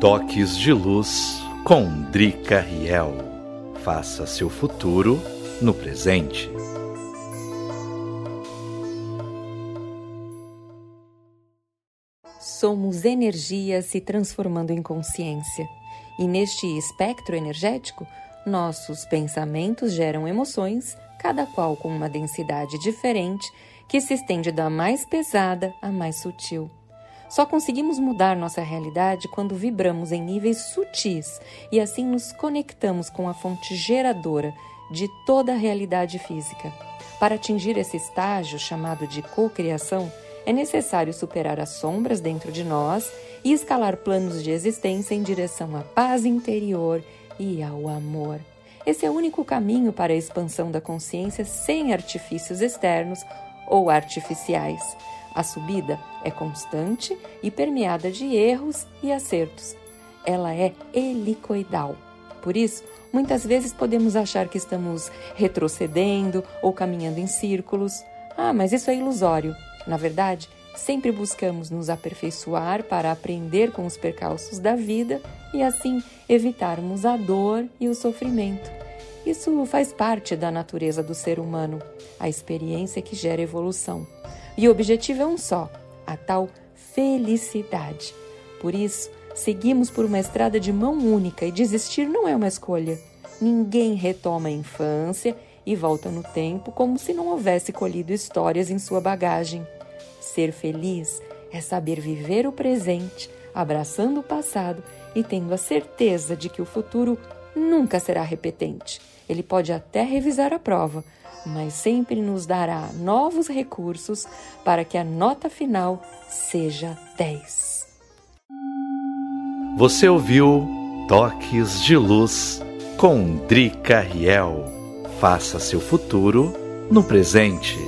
Toques de Luz com Drica Riel. Faça seu futuro no presente. Somos energia se transformando em consciência. E neste espectro energético, nossos pensamentos geram emoções, cada qual com uma densidade diferente, que se estende da mais pesada à mais sutil. Só conseguimos mudar nossa realidade quando vibramos em níveis sutis e assim nos conectamos com a fonte geradora de toda a realidade física. Para atingir esse estágio chamado de cocriação, é necessário superar as sombras dentro de nós e escalar planos de existência em direção à paz interior e ao amor. Esse é o único caminho para a expansão da consciência sem artifícios externos ou artificiais. A subida é constante e permeada de erros e acertos. Ela é helicoidal. Por isso, muitas vezes podemos achar que estamos retrocedendo ou caminhando em círculos. Ah, mas isso é ilusório. Na verdade, sempre buscamos nos aperfeiçoar para aprender com os percalços da vida e assim evitarmos a dor e o sofrimento. Isso faz parte da natureza do ser humano, a experiência que gera evolução. E o objetivo é um só: a tal felicidade. Por isso, seguimos por uma estrada de mão única e desistir não é uma escolha. Ninguém retoma a infância e volta no tempo como se não houvesse colhido histórias em sua bagagem. Ser feliz é saber viver o presente, abraçando o passado e tendo a certeza de que o futuro nunca será repetente. Ele pode até revisar a prova, mas sempre nos dará novos recursos para que a nota final seja 10. Você ouviu Toques de Luz com Drica Riel. Faça seu futuro no presente.